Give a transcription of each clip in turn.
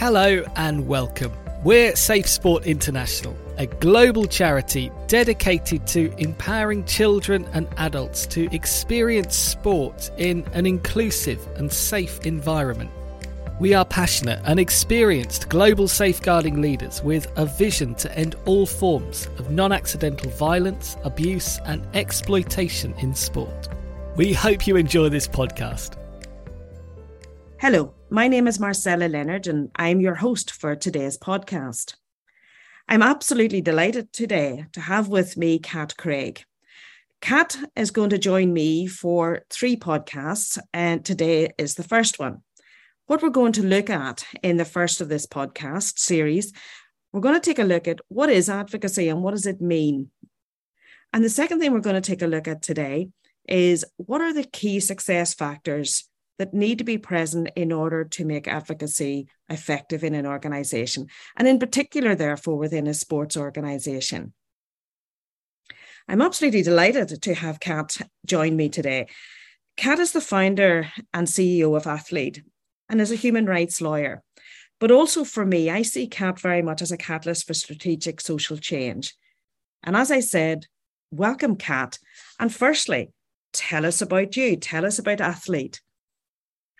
Hello and welcome. We're Safe Sport International, a global charity dedicated to empowering children and adults to experience sport in an inclusive and safe environment. We are passionate and experienced global safeguarding leaders with a vision to end all forms of non accidental violence, abuse, and exploitation in sport. We hope you enjoy this podcast. Hello, my name is Marcella Leonard, and I'm your host for today's podcast. I'm absolutely delighted today to have with me Kat Craig. Kat is going to join me for three podcasts, and today is the first one. What we're going to look at in the first of this podcast series, we're going to take a look at what is advocacy and what does it mean. And the second thing we're going to take a look at today is what are the key success factors that need to be present in order to make advocacy effective in an organisation, and in particular, therefore, within a sports organisation. I'm absolutely delighted to have Kat join me today. Kat is the founder and CEO of Athlead and is a human rights lawyer. But also for me, I see Kat very much as a catalyst for strategic social change. And as I said, welcome, Kat. And firstly, tell us about you. Tell us about Athlead.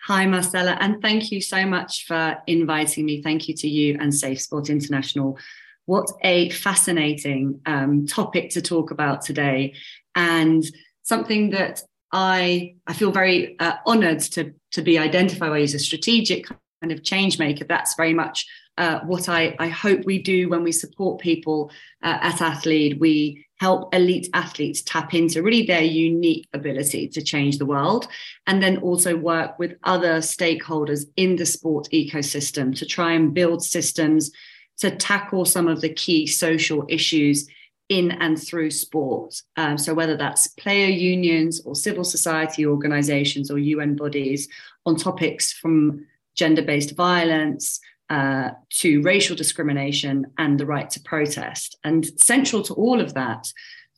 Hi, Marcella, and thank you so much for inviting me. Thank you to you and Safe Sport International. What a fascinating um, topic to talk about today, and something that I I feel very uh, honoured to to be identified as a strategic kind of change maker. That's very much uh, what I, I hope we do when we support people uh, at Athlead. We help elite athletes tap into really their unique ability to change the world and then also work with other stakeholders in the sport ecosystem to try and build systems to tackle some of the key social issues in and through sport. Um, so, whether that's player unions or civil society organizations or UN bodies on topics from gender based violence, uh, to racial discrimination and the right to protest. And central to all of that,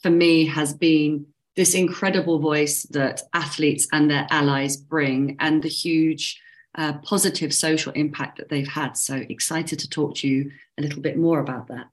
for me, has been this incredible voice that athletes and their allies bring and the huge uh, positive social impact that they've had. So excited to talk to you a little bit more about that.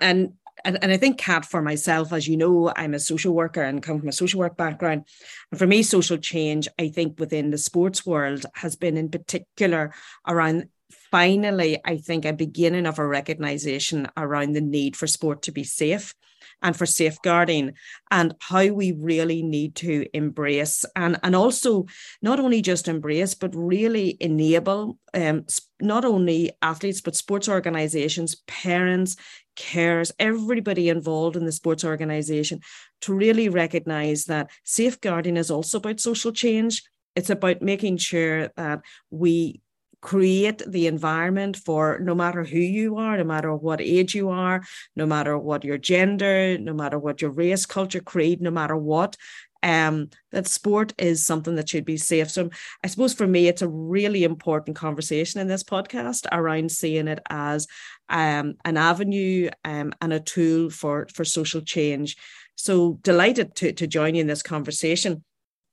And and, and I think, Kat, for myself, as you know, I'm a social worker and come from a social work background. And for me, social change, I think within the sports world has been in particular around finally, I think, a beginning of a recognition around the need for sport to be safe and for safeguarding and how we really need to embrace and, and also not only just embrace, but really enable um, not only athletes, but sports organizations, parents, carers, everybody involved in the sports organization to really recognize that safeguarding is also about social change. It's about making sure that we create the environment for no matter who you are, no matter what age you are, no matter what your gender, no matter what your race, culture, creed, no matter what, um, that sport is something that should be safe. So I suppose for me, it's a really important conversation in this podcast around seeing it as um, an avenue um, and a tool for, for social change. So delighted to, to join you in this conversation.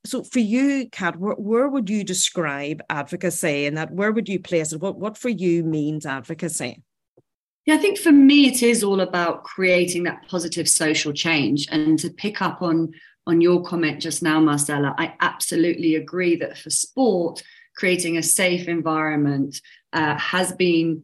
So for you, Kat, where, where would you describe advocacy and that where would you place it? What, what for you means advocacy? Yeah, I think for me it is all about creating that positive social change. And to pick up on on your comment just now, Marcella, I absolutely agree that for sport, creating a safe environment uh, has been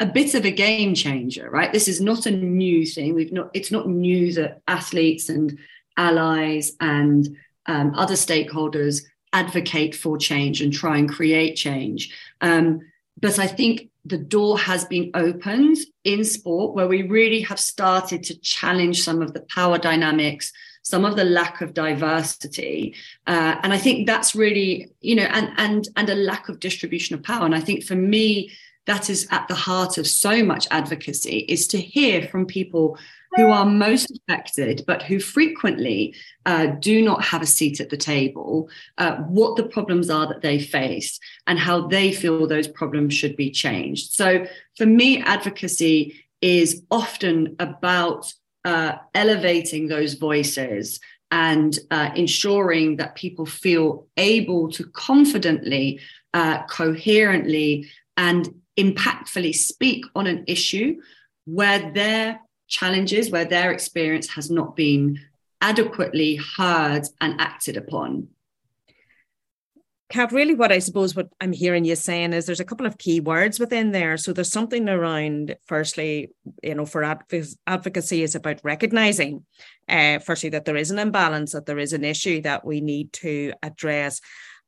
a bit of a game changer, right? This is not a new thing. We've not. It's not new that athletes and allies and um, other stakeholders advocate for change and try and create change. Um, but I think the door has been opened in sport where we really have started to challenge some of the power dynamics some of the lack of diversity uh, and i think that's really you know and and and a lack of distribution of power and i think for me that is at the heart of so much advocacy is to hear from people who are most affected, but who frequently uh, do not have a seat at the table, uh, what the problems are that they face and how they feel those problems should be changed. So, for me, advocacy is often about uh, elevating those voices and uh, ensuring that people feel able to confidently, uh, coherently, and impactfully speak on an issue where their challenges, where their experience has not been adequately heard and acted upon. Kat, really what I suppose what I'm hearing you saying is there's a couple of key words within there. So there's something around, firstly, you know, for advocacy is about recognizing, uh, firstly, that there is an imbalance, that there is an issue that we need to address.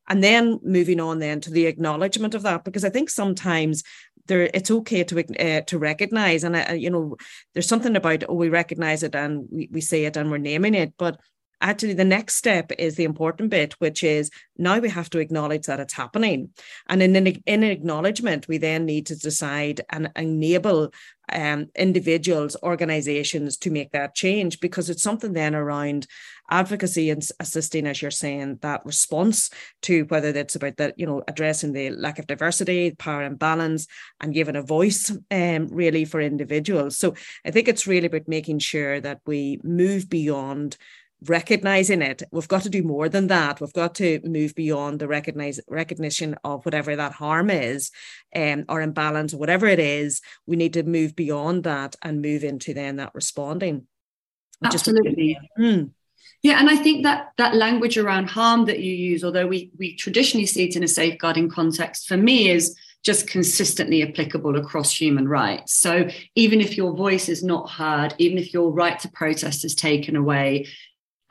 And then moving on then to the acknowledgement of that, because I think sometimes there it's okay to uh, to recognize and uh, you know there's something about oh we recognize it and we, we say it and we're naming it but actually the next step is the important bit which is now we have to acknowledge that it's happening. And in in acknowledgement we then need to decide and enable um, individuals organizations to make that change because it's something then around advocacy and assisting as you're saying that response to whether that's about that you know addressing the lack of diversity power imbalance and giving a voice um, really for individuals. So i think it's really about making sure that we move beyond recognizing it. We've got to do more than that. We've got to move beyond the recognize recognition of whatever that harm is um, or imbalance or whatever it is. We need to move beyond that and move into then that responding. Absolutely. mm. yeah and i think that that language around harm that you use although we we traditionally see it in a safeguarding context for me is just consistently applicable across human rights. So even if your voice is not heard, even if your right to protest is taken away,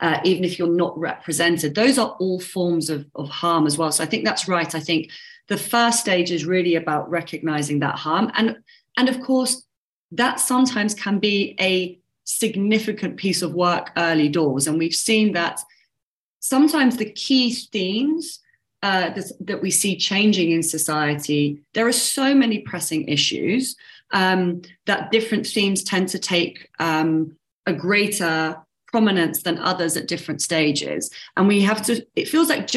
uh, even if you're not represented. Those are all forms of, of harm as well. So I think that's right. I think the first stage is really about recognizing that harm. And, and of course, that sometimes can be a significant piece of work early doors. And we've seen that sometimes the key themes uh, that, that, we see changing in society, there are so many pressing issues um, that different themes tend to take um, a greater prominence than others at different stages. And we have to, it feels like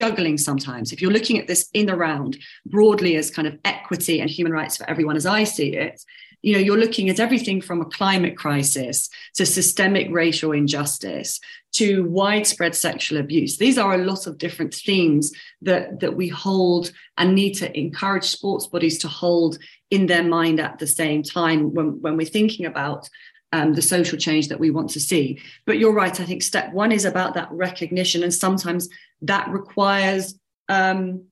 juggling sometimes. If you're looking at this in the round broadly as kind of equity and human rights for everyone, as I see it, you know, you're looking at everything from a climate crisis to systemic racial injustice to widespread sexual abuse. These are a lot of different themes that, that we hold and need to encourage sports bodies to hold in their mind at the same time when, when we're thinking about um, the social change that we want to see. But you're right. I think step one is about that recognition, and sometimes that requires um,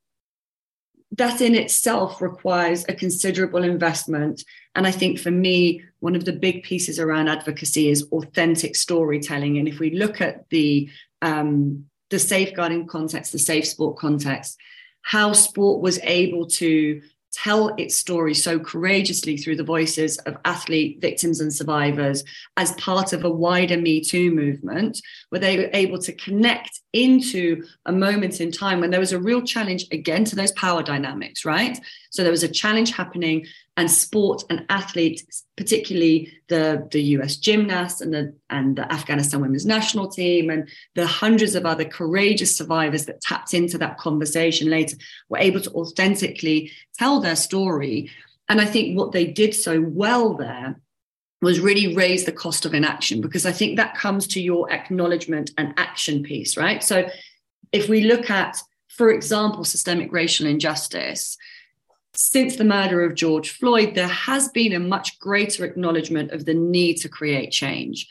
that in itself requires a considerable investment. And I think for me, one of the big pieces around advocacy is authentic storytelling. And if we look at the um, the safeguarding context, the safe sport context, how sport was able to tell its story so courageously through the voices of athlete victims and survivors as part of a wider Me Too movement, where they were able to connect into a moment in time when there was a real challenge again to those power dynamics, right? So there was a challenge happening, and sport and athletes, particularly the, the US gymnasts and the and the Afghanistan women's national team and the hundreds of other courageous survivors that tapped into that conversation later, were able to authentically tell their story. And I think what they did so well there was really raise the cost of inaction because I think that comes to your acknowledgement and action piece, right? So if we look at, for example, systemic racial injustice, since the murder of George Floyd, there has been a much greater acknowledgement of the need to create change.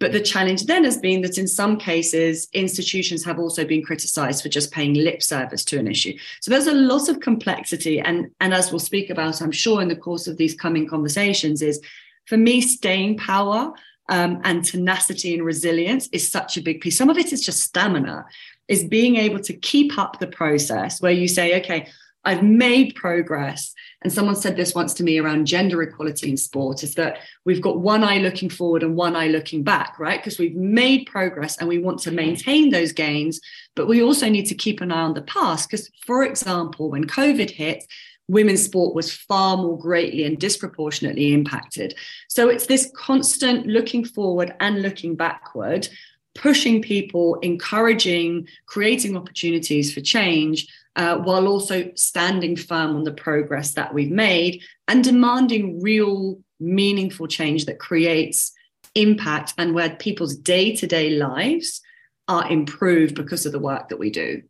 But the challenge then has been that in some cases, institutions have also been criticized for just paying lip service to an issue. So there's a lot of complexity. And, and as we'll speak about, I'm sure, in the course of these coming conversations, is for me, staying power um, and tenacity and resilience is such a big piece. Some of it is just stamina, is being able to keep up the process where you say, okay, I've made progress. And someone said this once to me around gender equality in sport is that we've got one eye looking forward and one eye looking back, right? Because we've made progress and we want to maintain those gains, but we also need to keep an eye on the past. Because, for example, when COVID hit, women's sport was far more greatly and disproportionately impacted. So it's this constant looking forward and looking backward, pushing people, encouraging, creating opportunities for change uh, while also standing firm on the progress that we've made and demanding real, meaningful change that creates impact and where people's day to day lives are improved because of the work that we do.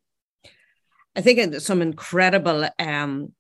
I think some incredible um,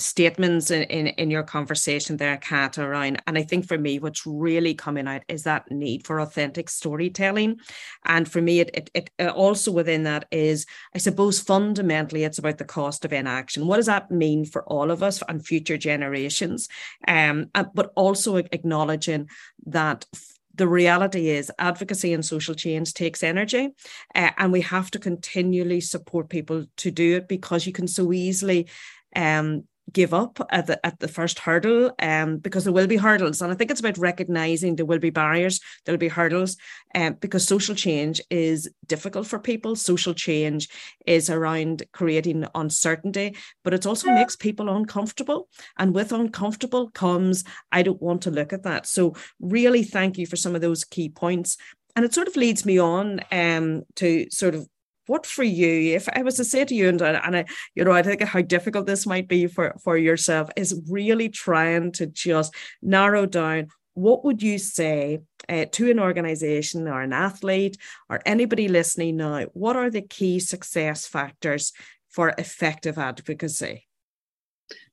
statements in, in, in your conversation there, Kat, around. And I think for me, what's really coming out is that need for authentic storytelling. And for me, it, it, it uh, also within that is, I suppose, fundamentally, it's about the cost of inaction. What does that mean for all of us and future generations? Um, uh, but also acknowledging that the reality is advocacy and social change takes energy uh, and we have to continually support people to do it because you can so easily um, give up at the at the first hurdle um, because there will be hurdles. And i think it's about recognizing there will be barriers there'll be hurdles um, because social change is difficult for people. Social change is around creating uncertainty but it also makes people uncomfortable. And with uncomfortable comes i don't want to look at that. So really thank you for some of those key points. And it sort of leads me on um, to sort of what for you? If i was to say to you and, and I, you know i think how difficult this might be for for yourself is really trying to just narrow down what would you say uh, to an organization or an athlete or anybody listening now what are the key success factors for effective advocacy?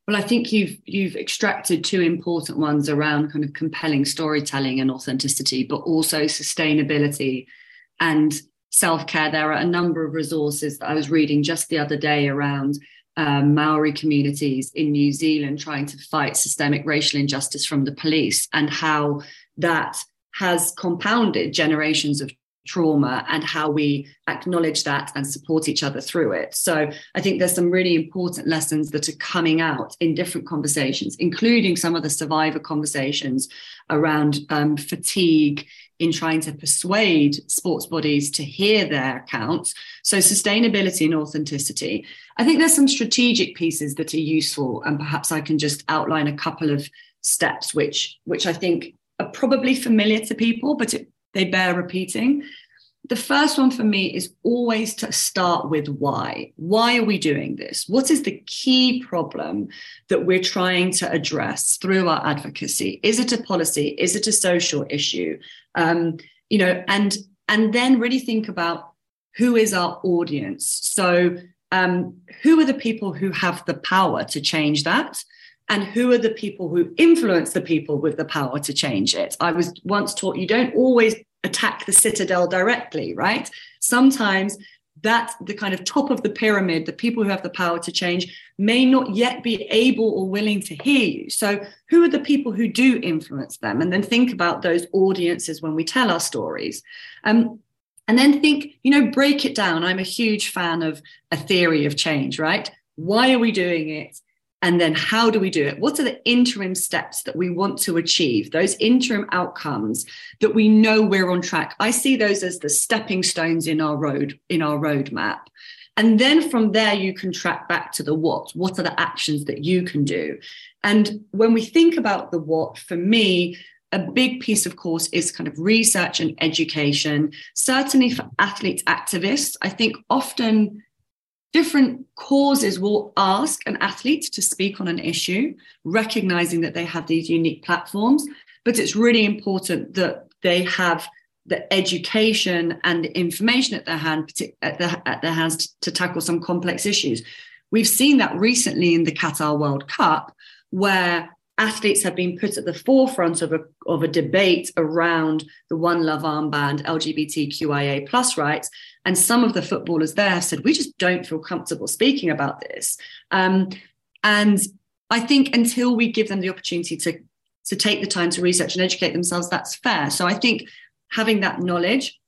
Well, I think you've you've extracted two important ones around kind of compelling storytelling and authenticity, but also sustainability and self care. There are a number of resources that I was reading just the other day around um, Maori communities in New Zealand trying to fight systemic racial injustice from the police and how that has compounded generations of trauma and how we acknowledge that and support each other through it. So I think there's some really important lessons that are coming out in different conversations, including some of the survivor conversations around um, fatigue in trying to persuade sports bodies to hear their accounts. So, sustainability and authenticity. I think there's some strategic pieces that are useful, and perhaps I can just outline a couple of steps which which I think are probably familiar to people, but it, they bear repeating. The first one for me is always to start with why. Why are we doing this? What is the key problem that we're trying to address through our advocacy? Is it a policy? Is it a social issue? Um, you know, and and then really think about who is our audience. So, um, who are the people who have the power to change that? And who are the people who influence the people with the power to change it? I was once taught you don't always attack the citadel directly, right? Sometimes that the kind of top of the pyramid, the people who have the power to change, may not yet be able or willing to hear you. So, who are the people who do influence them? And then think about those audiences when we tell our stories. Um, and then think, you know, break it down. I'm a huge fan of a theory of change, right? Why are we doing it? And then how do we do it? What are the interim steps that we want to achieve? Those interim outcomes that we know we're on track. I see those as the stepping stones in our road, in our roadmap. And then from there, you can track back to the what. What are the actions that you can do? And when we think about the what, for me, a big piece, of course, is kind of research and education. Certainly for athletes, activists, I think often different causes will ask an athlete to speak on an issue, recognizing that they have these unique platforms. But it's really important that they have the education and the information at their hand at, the, at their hands to, to tackle some complex issues. We've seen that recently in the Qatar World Cup, where athletes have been put at the forefront of a, of a debate around the One Love armband, LGBTQIA plus rights. And some of the footballers there said, we just don't feel comfortable speaking about this. Um, and I think until we give them the opportunity to, to take the time to research and educate themselves, that's fair. So I think having that knowledge,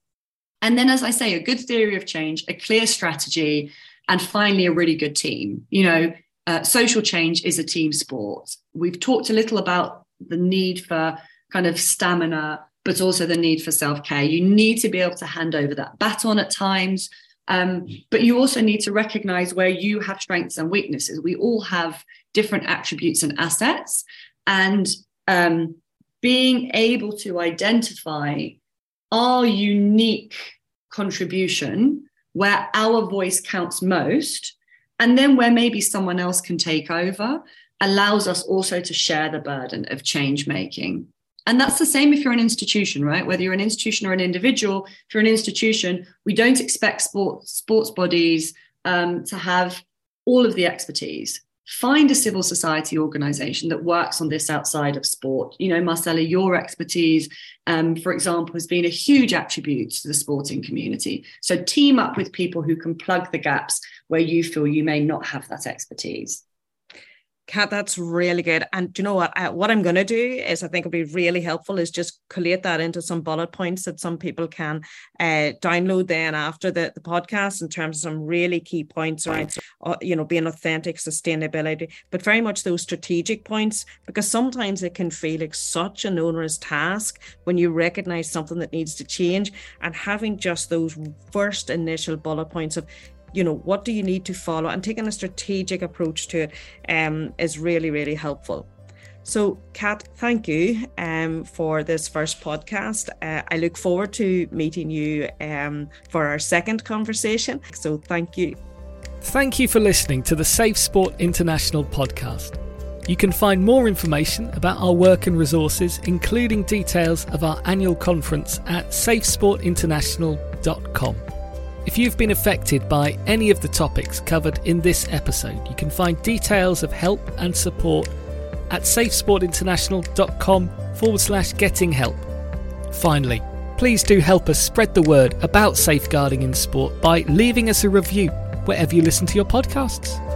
and then, as I say, a good theory of change, a clear strategy, and finally, a really good team. You know, uh, social change is a team sport. We've talked a little about the need for kind of stamina, but also the need for self care. You need to be able to hand over that baton at times. Um, but you also need to recognize where you have strengths and weaknesses. We all have different attributes and assets. And um, being able to identify our unique contribution where our voice counts most and then where maybe someone else can take over allows us also to share the burden of change making. And that's the same if you're an institution, right? Whether you're an institution or an individual, if you're an institution, we don't expect sports, sports bodies um, to have all of the expertise. find a civil society organization that works on this outside of sport. You know, Marcella, your expertise, um, for example, has been a huge attribute to the sporting community. So team up with people who can plug the gaps where you feel you may not have that expertise. Kat, that's really good. And do you know what? I, what I'm going to do is I think it'll be really helpful is just collate that into some bullet points that some people can uh, download then after the, the podcast in terms of some really key points around, uh, you know, being authentic, sustainability, but very much those strategic points, because sometimes it can feel like such an onerous task when you recognize something that needs to change and having just those first initial bullet points of you know what do you need to follow? And taking a strategic approach to it um, is really really helpful. So kat thank you um, for this first podcast. Uh, i look forward to meeting you um, for our second conversation. So thank you. Thank you for listening to the safe sport international podcast. You can find more information about our work and resources, including details of our annual conference at safesportinternational.com. If you've been affected by any of the topics covered in this episode, you can find details of help and support at safesportinternational.com forward slash getting help. Finally, please do help us spread the word about safeguarding in sport by leaving us a review wherever you listen to your podcasts.